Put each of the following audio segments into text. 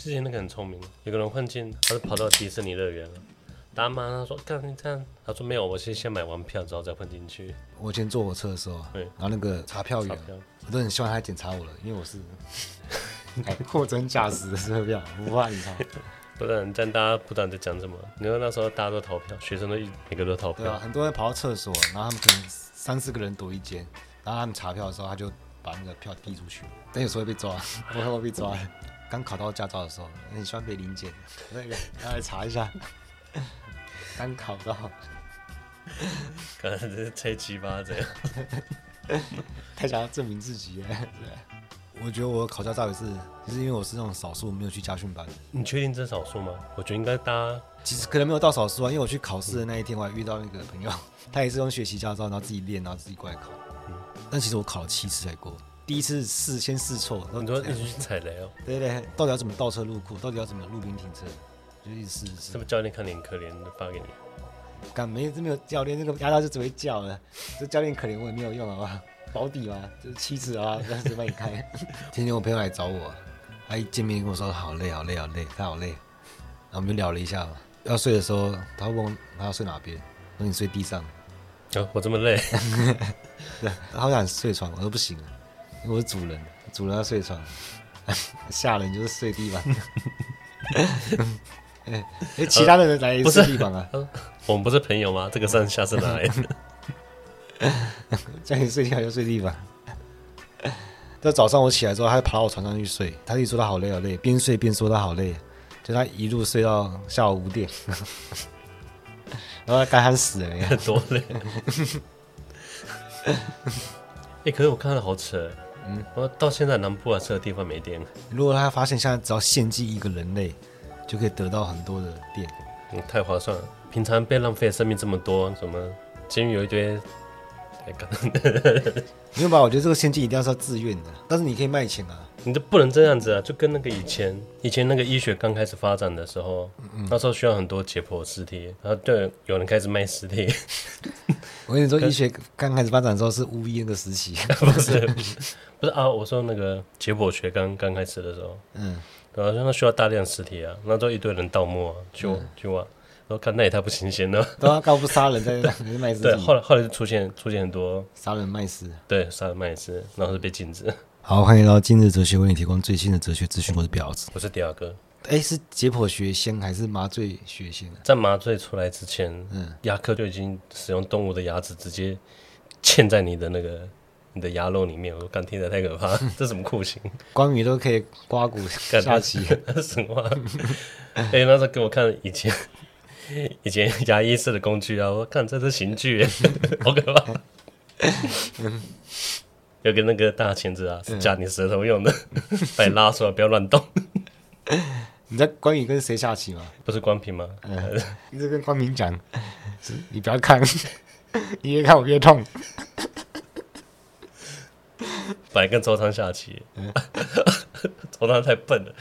之前那个很聪明，有个人混进，他是跑到迪士尼乐园了。大妈他说：“干你这样。”他说：“没有，我先先买完票之后再混进去。”我以前坐火车的时候，对，然后那个查票员，票我都很希望他检查我了，因为我是 货真价实的车票，不怕你查。不然，但大家不知道你在讲什么。你说那时候大家都逃票，学生都一每个都逃票。对啊，很多人跑到厕所，然后他们可能三四个人躲一间，然后他们查票的时候，他就把那个票递出去。但有时候会被抓，我会被抓。刚考到驾照的时候，很喜欢被临检。那个，要来查一下。刚考到，可能是吹鸡巴这样，太想要证明自己了。我觉得我考驾照也是，就是因为我是那种少数没有去家训班。你确定这是少数吗？我觉得应该大家其实可能没有到少数啊，因为我去考试的那一天，我还遇到那个朋友，他也是用学习驾照，然后自己练，然后自己过来考。嗯，但其实我考了七次才过，第一次试先试错，然后你说一直去踩雷哦。对对对，到底要怎么倒车入库？到底要怎么路边停车？就一直试试。是不是教练看你很可怜，发给你？干没这没有教练，那个驾照就只会叫了。这教练可怜我也没有用，好不好？保底嘛，就是妻子啊，这样子帮你开。今天我朋友来找我，他一见面跟我说好累，好累，好累，他好累。然后我们就聊了一下嘛，要睡的时候，他问我他要睡哪边，我说你睡地上。哦，我这么累，对，他好想睡床，我说不行，我是主人，主人要睡床，下人就是睡地板。哎，其他的人来睡地板啊？我们不是朋友吗？这个上下是哪来的？叫你睡觉就睡地板。到早上我起来之后，他就爬到我床上去睡。他一直说他好累好累，边睡边说他好累，就他一路睡到下午五点。然后他干喊死了，你看多累。哎、欸，可是我看到好扯，嗯，我到现在南部啊，这个地方没电了。如果他发现现在只要献祭一个人类，就可以得到很多的电，嗯，太划算了。平常被浪费的生命这么多，什么监狱有一堆。没有吧？我觉得这个献祭一定要是要自愿的，但是你可以卖钱啊。你这不能这样子啊？就跟那个以前，以前那个医学刚开始发展的时候，嗯、那时候需要很多解剖尸体，然后对有人开始卖尸体。我跟你说，医学刚开始发展的时候是巫医那个时期，不是不是啊？我说那个解剖学刚刚开始的时候，嗯，然后那需要大量尸体啊，那时候一堆人盗墓啊，去去挖。我看那也太不新鲜了，都要告不杀人在卖尸。对，后来后来就出现出现很多杀人卖尸。对，杀人卖尸，然后是被禁止。好，欢迎来到今日哲学，为你提供最新的哲学资讯。我是婊子，我是第二哥。哎，是解剖学先还是麻醉学先？在麻醉出来之前，嗯，牙科就已经使用动物的牙齿直接嵌在你的那个你的牙肉里面。我刚听着太可怕，这什么酷刑？关羽都可以刮骨下棋，什么？哎，那时候给我看以前。以前牙医式的工具啊，我看这是刑具，好可怕。有个那个大钳子啊，是夹你舌头用的，把你拉出来，不要乱动。你在关羽跟谁下棋吗？不是关平吗？嗯，你在跟关平讲，你不要看，你越看我越痛。本来跟周仓下棋，周仓太笨了。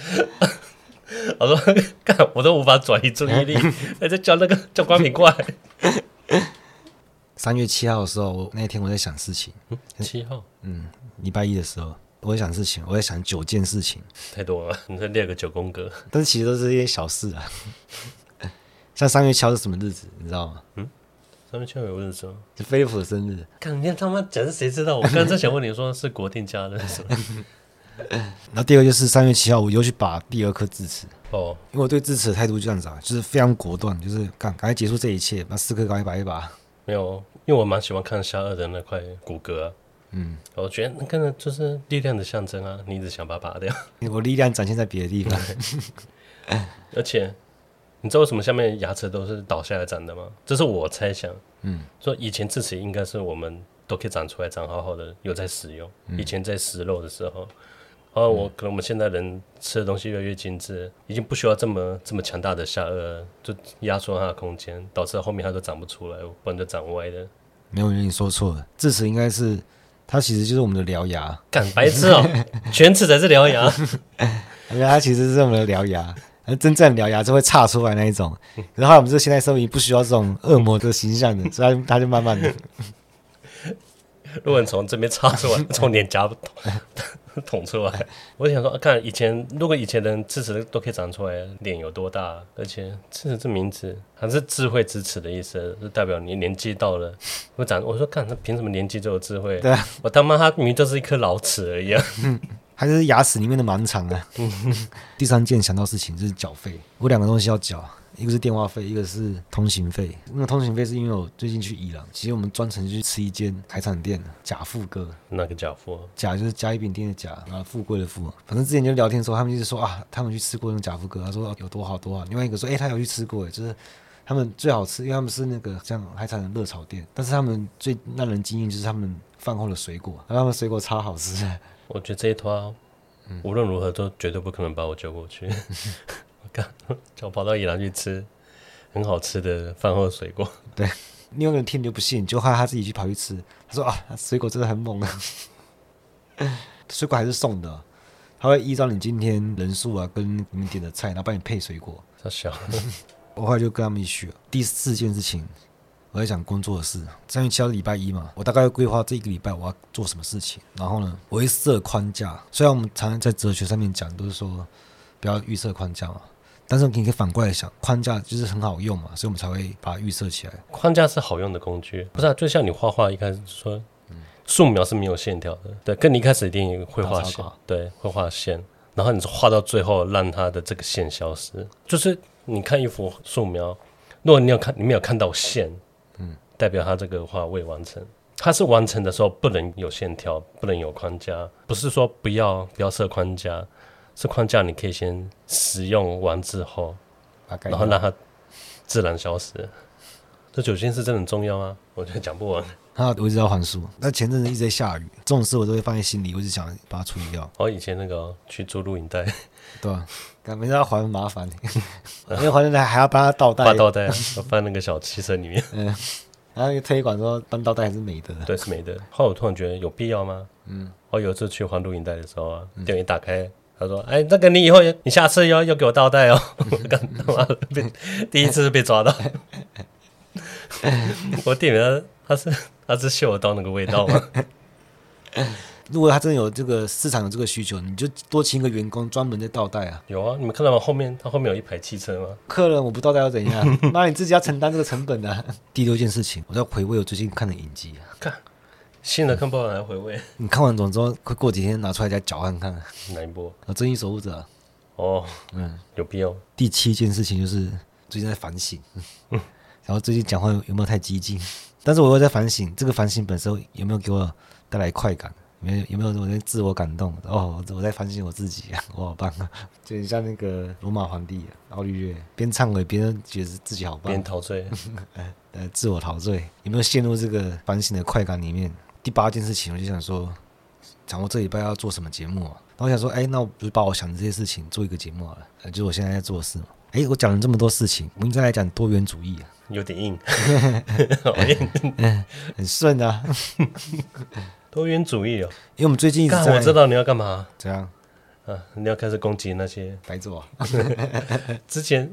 我说：“干，我都无法转移注意力，还在叫那个叫关平过来。”三月七号的时候，我那天我在想事情。七号，嗯，礼拜一的时候，我在想事情，我在想九件事情，太多了，你再列个九宫格。但是其实都是一些小事啊。像三月七号是什么日子，你知道吗？嗯，三月七号有日子吗？是飞利浦的生日。看，你他妈讲是谁知道？我刚才在想问你说是国定假日是吗？然后第二个就是三月七号，我又去拔第二颗智齿哦，因为我对智齿的态度就这样子啊，就是非常果断，就是赶赶快结束这一切，把四颗赶快拔一拔。没有，因为我蛮喜欢看下顎的那块骨骼啊，嗯，我觉得那个就是力量的象征啊，你一直想把它拔掉，我力量展现在别的地方。而且你知道为什么下面牙齿都是倒下来长的吗？这是我猜想，嗯，说以前智齿应该是我们都可以长出来，长好好的，有在使用，以前在食肉的时候。哦，我可能我们现在人吃的东西越来越精致，已经不需要这么这么强大的下颚，就压缩它的空间，导致后面它都长不出来，不然就长歪的。没有，你说错了，智齿应该是 它其实就是我们的獠牙。干白痴哦，犬齿才是獠牙。因为它其实是我们的獠牙，而真正獠牙就会岔出来那一种。然后我们这现代社会不需要这种恶魔的形象的，所以它它就慢慢的。如果你从这边插出来，从脸颊 捅出来。我想说，看以前，如果以前的人智齿都可以长出来，脸有多大？而且智齿这名字还是智慧之齿的意思，就代表你年纪到了会长。我说，看他凭什么年纪就有智慧？对啊，我他妈他明明就是一颗老齿而已啊！还是牙齿里面的盲肠啊！第三件想到事情就是缴费，我两个东西要缴。一个是电话费，一个是通行费。那个通行费是因为我最近去伊朗，其实我们专程去吃一间海产店，贾富哥。那个贾富？贾就是甲乙丙丁的贾，然后富贵的富。反正之前就聊天的时候，他们一直说啊，他们去吃过那个贾富哥，他说有多好多好。另外一个说，哎、欸，他有去吃过，哎，就是他们最好吃，因为他们是那个像海产的热炒店。但是他们最让人惊艳就是他们饭后的水果，他们水果超好吃。我觉得这一摊，无论如何都绝对不可能把我救过去。叫 我跑到宜兰去吃很好吃的饭后水果。对，另外一个人听就不信，就害他自己去跑去吃。他说啊，水果真的很猛啊，水果还是送的，他会依照你今天人数啊，跟你们点的菜，然后帮你配水果。他小，我后来就跟他们一起去。第四件事情，我在讲工作的事。三月七号是礼拜一嘛，我大概会规划这一个礼拜我要做什么事情。然后呢，我会设框架。虽然我们常常在哲学上面讲，都是说不要预设框架嘛。但是你可以反过来想，框架就是很好用嘛，所以我们才会把它预设起来。框架是好用的工具，不是啊？就像你画画一开始说，素描是没有线条的，对，跟你一开始一定会画线，对，会画线，然后你画到最后让它的这个线消失。就是你看一幅素描，如果你有看，你没有看到线，嗯，代表它这个画未完成。它是完成的时候不能有线条，不能有框架，不是说不要不要设框架。这框架你可以先使用完之后，然后让它自然消失。这酒精是真的很重要啊？我觉得讲不完。啊，我一直要还书。那前阵子一直在下雨，这种事我都会放在心里，我一直想把它处理掉。我以前那个去租录影带，对吧？每次要还麻烦，因为还人还要帮他倒带，把倒带放那个小汽车里面。嗯，然后推广说搬倒带还是美的，对，是美的。后来我突然觉得有必要吗？嗯，我有一次去还录影带的时候啊，电源一打开。他说：“哎，那个你以后，你下次要要给我倒带哦。我 干他妈的被第一次是被抓到。我店员他是他是嗅得到那个味道吗？如果他真的有这个市场有这个需求，你就多请一个员工专门在倒带啊。有啊，你们看到吗？后面他后面有一排汽车吗？客人我不倒带要怎样？那你自己要承担这个成本的、啊。第六件事情，我在回味我最近看的影集。看。”新的看不完来回味。你看完总之后，快过几天拿出来再搅看看。哪一波？啊，正义守护者。哦，嗯，有必要。第七件事情就是最近在反省，嗯，然后最近讲话有没有太激进？但是我又在反省，这个反省本身有没有给我带来快感？有没有有没有我在自我感动？哦，我在反省我自己，我好棒啊！就很像那个罗马皇帝奥利略，边忏悔边觉得自己好棒，边陶醉，呃，自我陶醉，有没有陷入这个反省的快感里面？第八件事情，我就想说，讲我这礼拜要做什么节目啊？然后我想说，哎，那我不是把我想的这些事情做一个节目好了，就是我现在在做的事嘛。哎，我讲了这么多事情，我应该来讲多元主义啊，有点硬，好硬，很顺啊。多元主义哦，因为我们最近一直在，我知道你要干嘛？怎样？啊，你要开始攻击那些白左。之前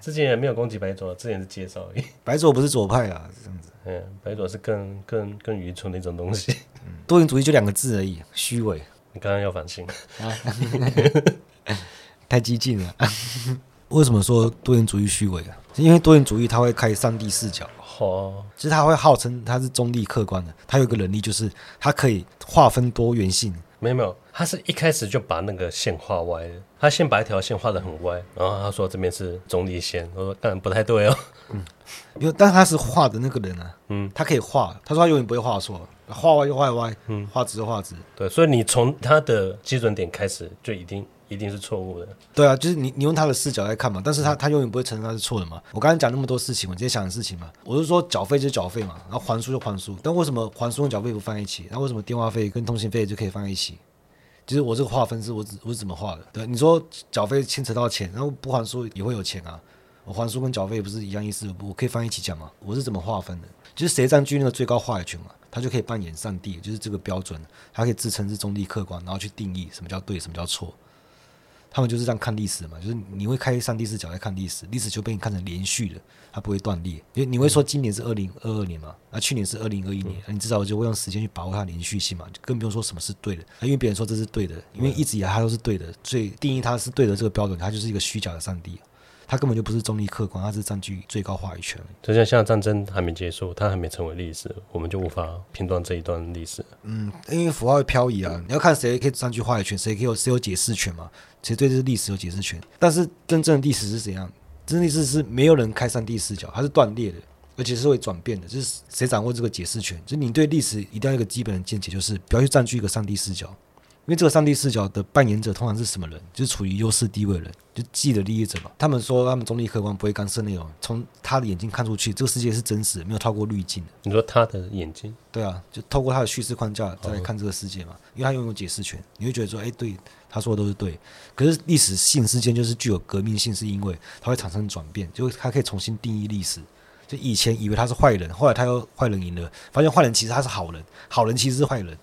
之前也没有攻击白左，之前是介绍而已。白左不是左派啊，这样子。嗯，白左是更更更愚蠢的一种东西。嗯、多元主义就两个字而已，虚伪。你刚刚要反省，太激进了。为什么说多元主义虚伪啊？因为多元主义它会开上帝视角，哦，其实它会号称它是中立客观的。它有一个能力，就是它可以划分多元性。没有没有，他是一开始就把那个线画歪了。他先把一条线画的很歪，然后他说这边是中立线。我说当然不太对哦。嗯，因为但他是画的那个人啊，嗯，他可以画。他说他永远不会画错，画歪就画歪，嗯，画直就画直。对，所以你从他的基准点开始就一定一定是错误的。对啊，就是你你用他的视角来看嘛，但是他他永远不会承认他是错的嘛。我刚才讲那么多事情，我直接想的事情嘛，我是说缴费就是缴费嘛，然后还书就还书，但为什么还书跟缴费不放一起？那为什么电话费跟通信费就可以放一起？其实我这个划分是我我是怎么划的？对，你说缴费牵扯到钱，然后不还书也会有钱啊。我还书跟缴费不是一样意思？我可以放一起讲吗？我是怎么划分的？就是谁占据那个最高话语权嘛，他就可以扮演上帝，就是这个标准，他可以自称是中立客观，然后去定义什么叫对，什么叫错。他们就是这样看历史嘛，就是你会开上帝视角来看历史，历史就被你看成连续的，它不会断裂。因为你会说今年是二零二二年嘛，那去年是二零二一年，你至少就会用时间去把握它的连续性嘛，就更不用说什么是对的。因为别人说这是对的，因为一直以来它都是对的，所以定义它是对的这个标准，它就是一个虚假的上帝。他根本就不是中立客观，他是占据最高话语权。就像现在战争还没结束，它还没成为历史，我们就无法评断这一段历史。嗯，因为符号会漂移啊，你要看谁可以占据话语权，谁可以有谁有解释权嘛？谁对这历史有解释权？但是真正的历史是怎样？真正历史是没有人开上帝视角，它是断裂的，而且是会转变的。就是谁掌握这个解释权？就是你对历史一定要有一个基本的见解，就是不要去占据一个上帝视角。因为这个上帝视角的扮演者通常是什么人？就是处于优势地位的人，就既得利益者嘛。他们说他们中立客观，不会干涉内容。从他的眼睛看出去，这个世界是真实的，没有透过滤镜。你说他的眼睛？对啊，就透过他的叙事框架再来看这个世界嘛。因为他拥有解释权，你会觉得说，哎，对，他说的都是对。可是历史性事件就是具有革命性，是因为它会产生转变，就他可以重新定义历史。就以前以为他是坏人，后来他又坏人赢了，发现坏人其实他是好人，好人其实是坏人。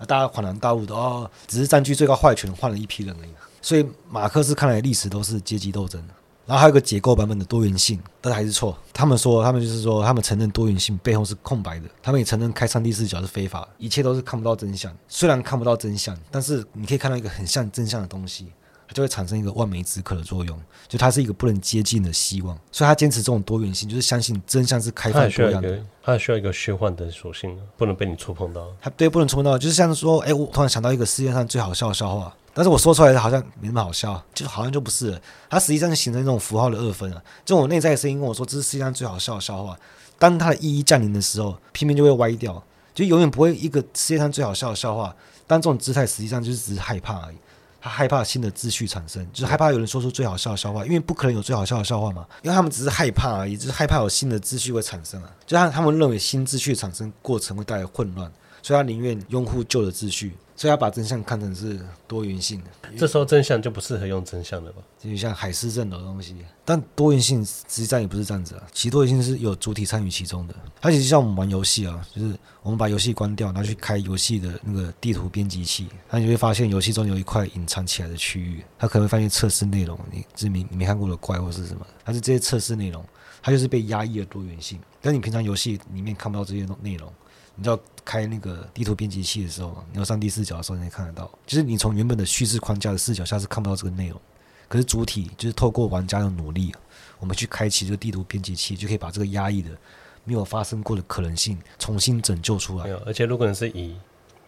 大家恍然大悟的哦，只是占据最高话语权换了一批人而已。所以马克思看来历史都是阶级斗争。然后还有个结构版本的多元性，但还是错。他们说，他们就是说，他们承认多元性背后是空白的。他们也承认开上帝视角是非法，一切都是看不到真相。虽然看不到真相，但是你可以看到一个很像真相的东西。它就会产生一个望梅止渴的作用，就它是一个不能接近的希望，所以他坚持这种多元性，就是相信真相是开放多样的。它还需要一个虚幻的属性，不能被你触碰到。它对，不能触碰到，就是像说，哎、欸，我突然想到一个世界上最好笑的笑话，但是我说出来的好像没那么好笑，就好像就不是了。它实际上就形成一种符号的二分啊。就我内在的声音跟我说，这是世界上最好笑的笑话，当它的意义降临的时候，偏偏就会歪掉，就永远不会一个世界上最好笑的笑话。但这种姿态实际上就是只是害怕而已。他害怕新的秩序产生，就是害怕有人说出最好笑的笑话，因为不可能有最好笑的笑话嘛，因为他们只是害怕而已，就是害怕有新的秩序会产生啊，就他他们认为新秩序产生过程会带来混乱，所以他宁愿拥护旧的秩序。所以他把真相看成是多元性的，这时候真相就不适合用真相了吧？就像海市蜃楼的东西。但多元性实际上也不是这样子啊，其实多元性是有主体参与其中的。它其实像我们玩游戏啊，就是我们把游戏关掉，然后去开游戏的那个地图编辑器，那你会发现游戏中有一块隐藏起来的区域，它可能会发现测试内容，你是没没看过的怪或是什么，它是这些测试内容，它就是被压抑的多元性，但你平常游戏里面看不到这些内容。你知道开那个地图编辑器的时候，你要上帝视角的时候，你可以看得到。就是你从原本的叙事框架的视角下是看不到这个内容，可是主体就是透过玩家的努力，我们去开启这个地图编辑器，就可以把这个压抑的、没有发生过的可能性重新拯救出来。没有，而且如果你是以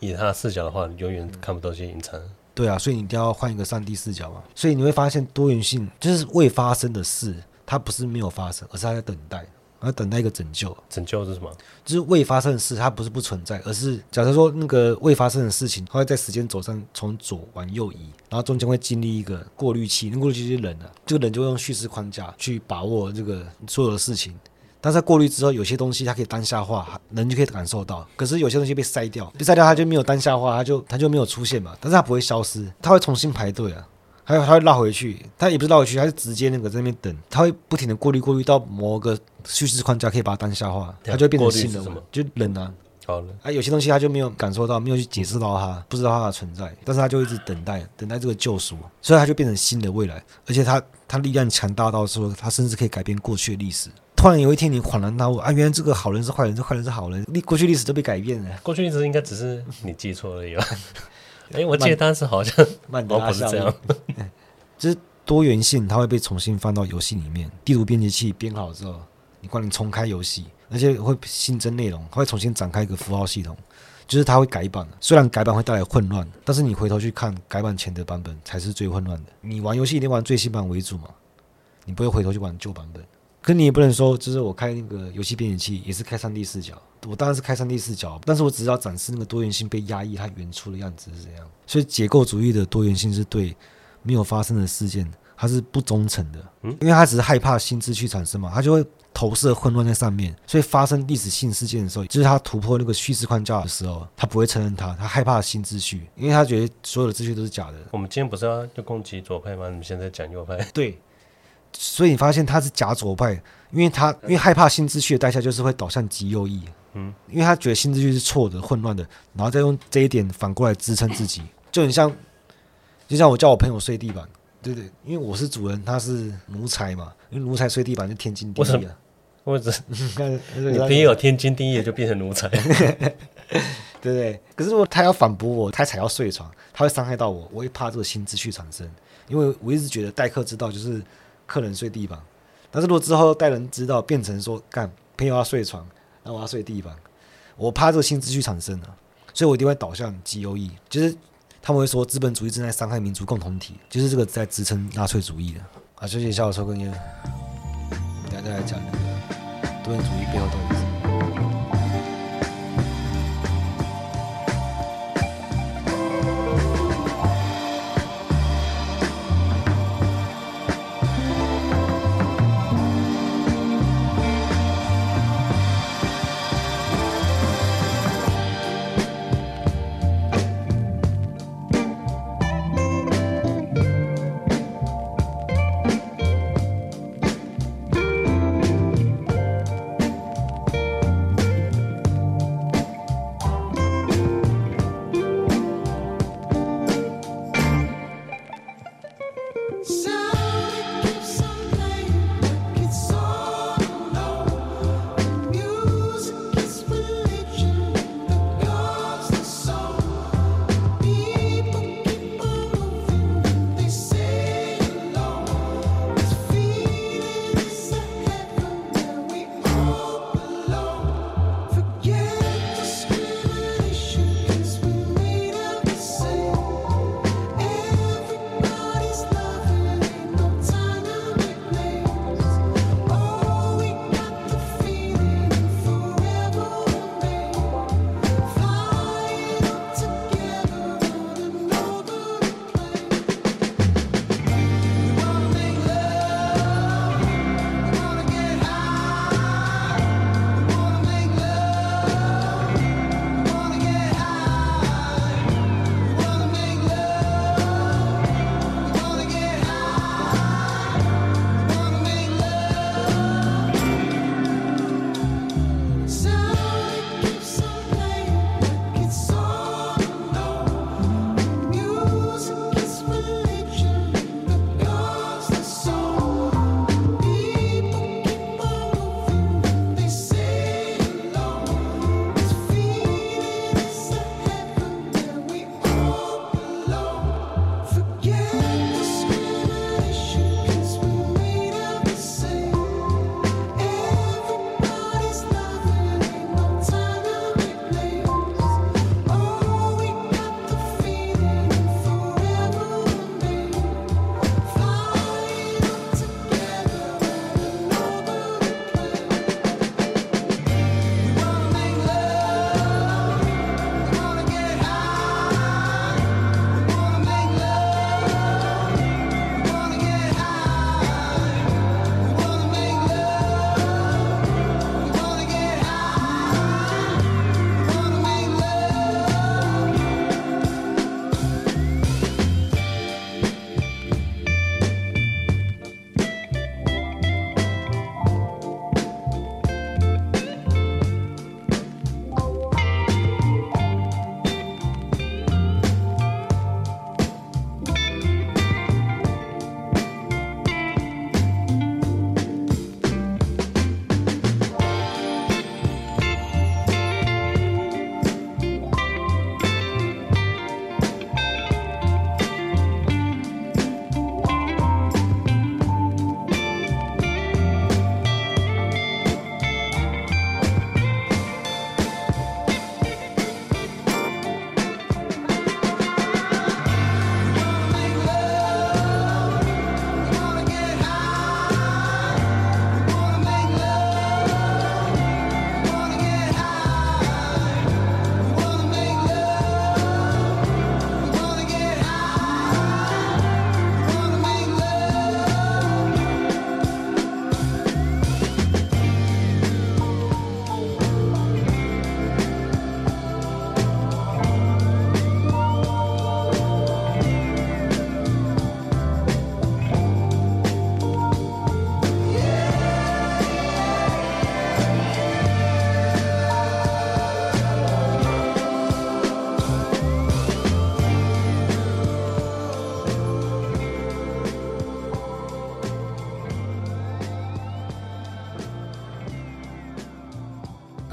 以他的视角的话，你永远看不到这些隐藏。对啊，所以你一定要换一个上帝视角嘛。所以你会发现多元性就是未发生的事，它不是没有发生，而是它在等待。要等待一个拯救，拯救是什么？就是未发生的事，它不是不存在，而是假设说那个未发生的事情，它会在时间轴上从左往右移，然后中间会经历一个过滤器，那过滤器就是人啊，这个人就会用叙事框架去把握这个所有的事情。但是在过滤之后，有些东西它可以当下化，人就可以感受到；可是有些东西被筛掉，被筛掉它就没有当下化，它就它就没有出现嘛。但是它不会消失，它会重新排队啊。还有，他会绕回去，他也不是绕回去，他是直接那个在那边等，他会不停的过滤过滤到某个叙事框架可以把它当下化，它就会变成新的，就冷啊。好了，啊，有些东西他就没有感受到，没有去解释到他，不知道他的存在，但是他就一直等待，等待这个救赎，所以他就变成新的未来，而且他他力量强大到说，他甚至可以改变过去的历史。突然有一天你恍然大悟啊，原来这个好人是坏人，这坏人是好人，历过去历史都被改变了。过去历史应该只是你记错了而已吧。哎、欸，我记得当时好像曼德拉效应，就是多元性，它会被重新放到游戏里面。地图编辑器编好之后，你关你重开游戏，而且会新增内容，它会重新展开一个符号系统，就是它会改版。虽然改版会带来混乱，但是你回头去看改版前的版本才是最混乱的。你玩游戏一定玩最新版为主嘛，你不会回头去玩旧版本。可你也不能说，就是我开那个游戏编辑器也是开上帝视角，我当然是开上帝视角，但是我只是要展示那个多元性被压抑它原初的样子是怎样。所以结构主义的多元性是对没有发生的事件，它是不忠诚的，嗯因为它只是害怕新秩序产生嘛，它就会投射混乱在上面。所以发生历史性事件的时候，就是它突破那个叙事框架的时候，他不会承认它，他害怕新秩序，因为他觉得所有的秩序都是假的。我们今天不是要要攻击左派吗？你们现在讲右派？对。所以你发现他是假左派，因为他因为害怕新秩序的代价就是会导向极右翼，嗯，因为他觉得新秩序是错的、混乱的，然后再用这一点反过来支撑自己，就很像，就像我叫我朋友睡地板，对对，因为我是主人，他是奴才嘛，因为奴才睡地板就天经地义了。或者你朋友天经地义就变成奴才，对不对？可是如果他要反驳我，他才要睡床，他会伤害到我，我会怕这个新秩序产生。因为我一直觉得待客之道就是客人睡地板，但是如果之后待人之道变成说干朋友要睡床，那我要睡地板，我怕这个新秩序产生了，所以我一定会导向 GOE，就是他们会说资本主义正在伤害民族共同体，就是这个在支撑纳粹主义的。啊，休息一下，我抽根烟，我们等下再来讲那个。资本主义背后到底是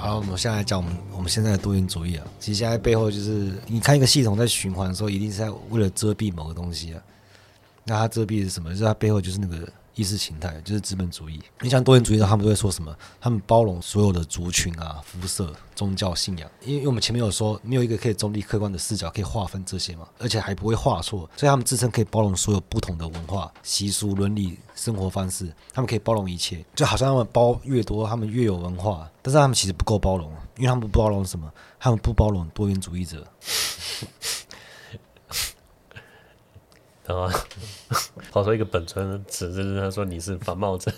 好，我们现在来讲我们我们现在的多元主义啊，其实现在背后就是你看一个系统在循环的时候，一定是在为了遮蔽某个东西啊。那它遮蔽是什么？就是它背后就是那个。意识形态就是资本主义。你像多元主义的，他们都会说什么？他们包容所有的族群啊、肤色、宗教信仰。因为我们前面有说，没有一个可以中立客观的视角可以划分这些嘛，而且还不会画错。所以他们自称可以包容所有不同的文化、习俗、伦理、生活方式。他们可以包容一切，就好像他们包越多，他们越有文化。但是他们其实不够包容，因为他们不包容什么？他们不包容多元主义者。然后跑出一个本村指着他说：“你是反帽子。”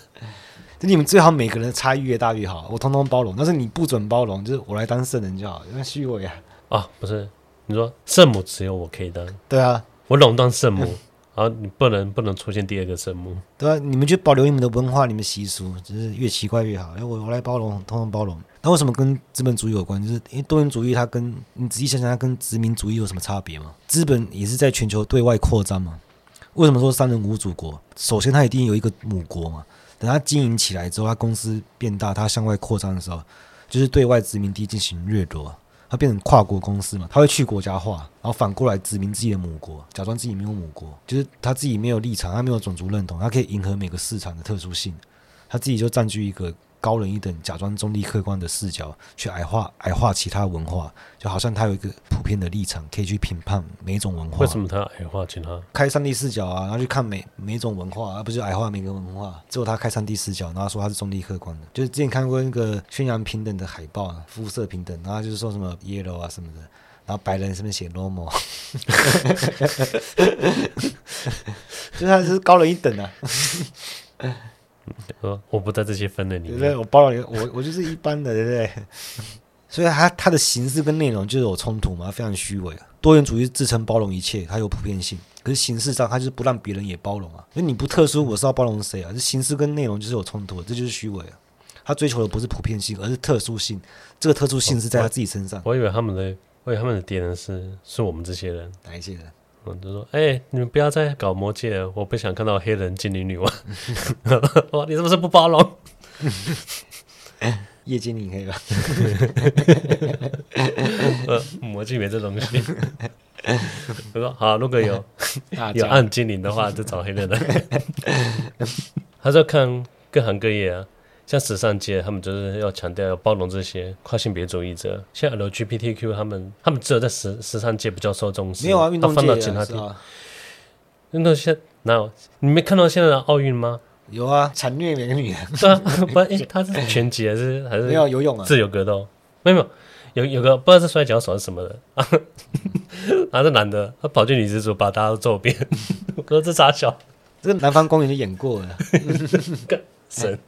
就你们最好每个人差异越大越好，我通通包容。但是你不准包容，就是我来当圣人就好，因为虚伪啊！啊，不是，你说圣母只有我可以当？对啊，我垄断圣母，然后你不能不能出现第二个圣母。对啊，你们就保留你们的文化、你们习俗，就是越奇怪越好。因为我我来包容，通通包容。那为什么跟资本主义有关？就是因为多元主义，它跟你仔细想想，它跟殖民主义有什么差别吗？资本也是在全球对外扩张嘛。为什么说三人无祖国？首先，它一定有一个母国嘛。等它经营起来之后，它公司变大，它向外扩张的时候，就是对外殖民地进行掠夺，它变成跨国公司嘛。它会去国家化，然后反过来殖民自己的母国，假装自己没有母国，就是他自己没有立场，他没有种族认同，他可以迎合每个市场的特殊性，他自己就占据一个。高人一等，假装中立客观的视角去矮化矮化其他文化，就好像他有一个普遍的立场，可以去评判每一种文化。为什么他矮化其他？开上帝视角啊，然后去看每每种文化，而不是矮化每个文化。只有他开上帝视角，然后说他是中立客观的。就是之前看过那个宣扬平等的海报啊，肤色平等，然后就是说什么 yellow 啊什么的，然后白人上面写 normal，就他是高人一等啊。我我不在这些分类里面，对不对？我包容你，我 我就是一般的，对不对？所以它它的形式跟内容就是有冲突嘛，非常虚伪啊。多元主义自称包容一切，它有普遍性，可是形式上它就是不让别人也包容啊。因为你不特殊，我是要包容谁啊？这形式跟内容就是有冲突，这就是虚伪啊。他追求的不是普遍性，而是特殊性。这个特殊性是在他自己身上。我，我以为他们的，我以为他们的敌人是是我们这些人，哪一些人？我就说：“哎、欸，你们不要再搞魔戒了，我不想看到黑人精灵女王。哇，你是不是不包容？夜精灵可以吧？呃，魔镜没这东西。我说好，如果有有暗精灵的话，就找黑人的。他说看各行各业啊。”像时尚界，他们就是要强调要包容这些跨性别主义者。像 LGBTQ，他们他们只有在时时尚界比较受重视。没有啊，运动界放到其他地方。运动现哪有？你没看到现在的奥运吗？有啊，惨虐每个女人。对啊，不，哎、欸，他是拳击还是还是？没有游泳啊，自由格斗。没有，有有个不知道是摔跤手还是什么的啊，啊，是男的，他跑去女子组把大家都揍扁。我说这傻小，这个南方公园就演过了。神。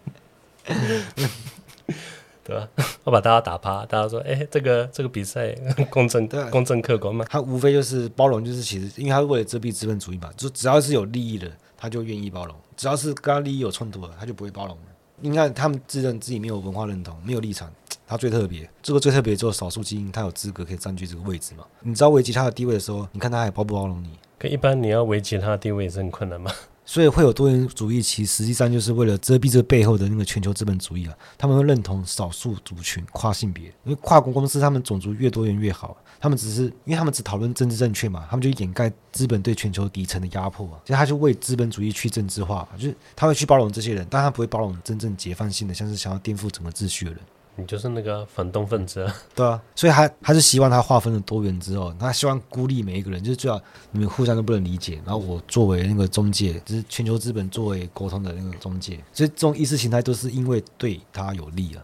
对吧？我把大家打趴，大家说：“哎、欸，这个这个比赛公正，对，公正客观嘛。”他无非就是包容，就是其实，因为他是为了遮蔽资本主义嘛，就只要是有利益的，他就愿意包容；只要是跟他利益有冲突的，他就不会包容。你看，他们自认自己没有文化认同，没有立场，他最特别。这个最特别，只有少数精英，他有资格可以占据这个位置嘛？你知道危及他的地位的时候，你看他还包不包容你？可一般你要危及他的地位也是很困难嘛。所以会有多元主义，其实际上就是为了遮蔽这背后的那个全球资本主义啊。他们会认同少数族群、跨性别，因为跨国公司他们种族越多元越好。他们只是因为他们只讨论政治正确嘛，他们就掩盖资本对全球底层的压迫啊。所以他就为资本主义去政治化，就是他会去包容这些人，但他不会包容真正解放性的，像是想要颠覆整个秩序的人。你就是那个反动分子，对啊，所以他他是希望他划分了多元之后，他希望孤立每一个人，就是最好你们互相都不能理解，然后我作为那个中介，就是全球资本作为沟通的那个中介，所以这种意识形态都是因为对他有利啊，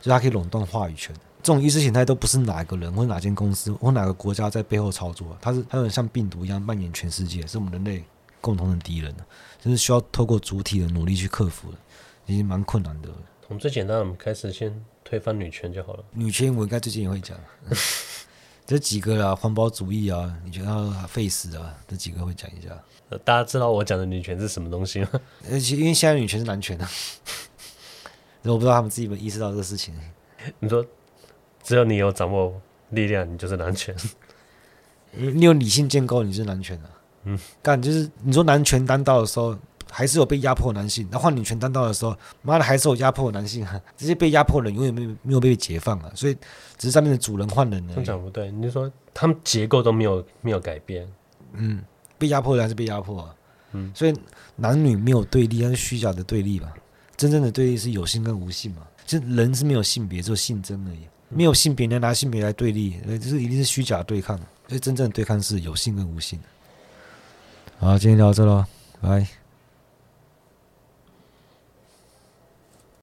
所以他可以垄断话语权。这种意识形态都不是哪个人或哪间公司或哪个国家在背后操作，它是它有点像病毒一样蔓延全世界，是我们人类共同的敌人，就是需要透过主体的努力去克服的，已经蛮困难的。从最简单，我们开始先。推翻女权就好了。女权我应该最近也会讲，这几个啦，环保主义啊，你觉得费死啊，这几个会讲一下。呃大家知道我讲的女权是什么东西吗？而且因为现在女权是男权啊，我不知道他们自己有没有意识到这个事情。你说，只有你有掌握力量，你就是男权。你有理性建构，你是男权啊。嗯，干就是你说男权当道的时候，还是有被压迫的男性。那换女权当道的时候，妈的还是有压迫的男性啊！这些被压迫的人永远没有没有被解放啊！所以只是上面的主人换人了。这讲不对，你就说他们结构都没有没有改变。嗯，被压迫的还是被压迫啊。嗯，所以男女没有对立，那是虚假的对立吧？真正的对立是有性跟无性嘛？就人是没有性别，只有性征而已。没有性别，你拿性别来对立，呃，这是一定是虚假对抗。所以真正的对抗是有性跟无性。好，今天聊到这喽，拜。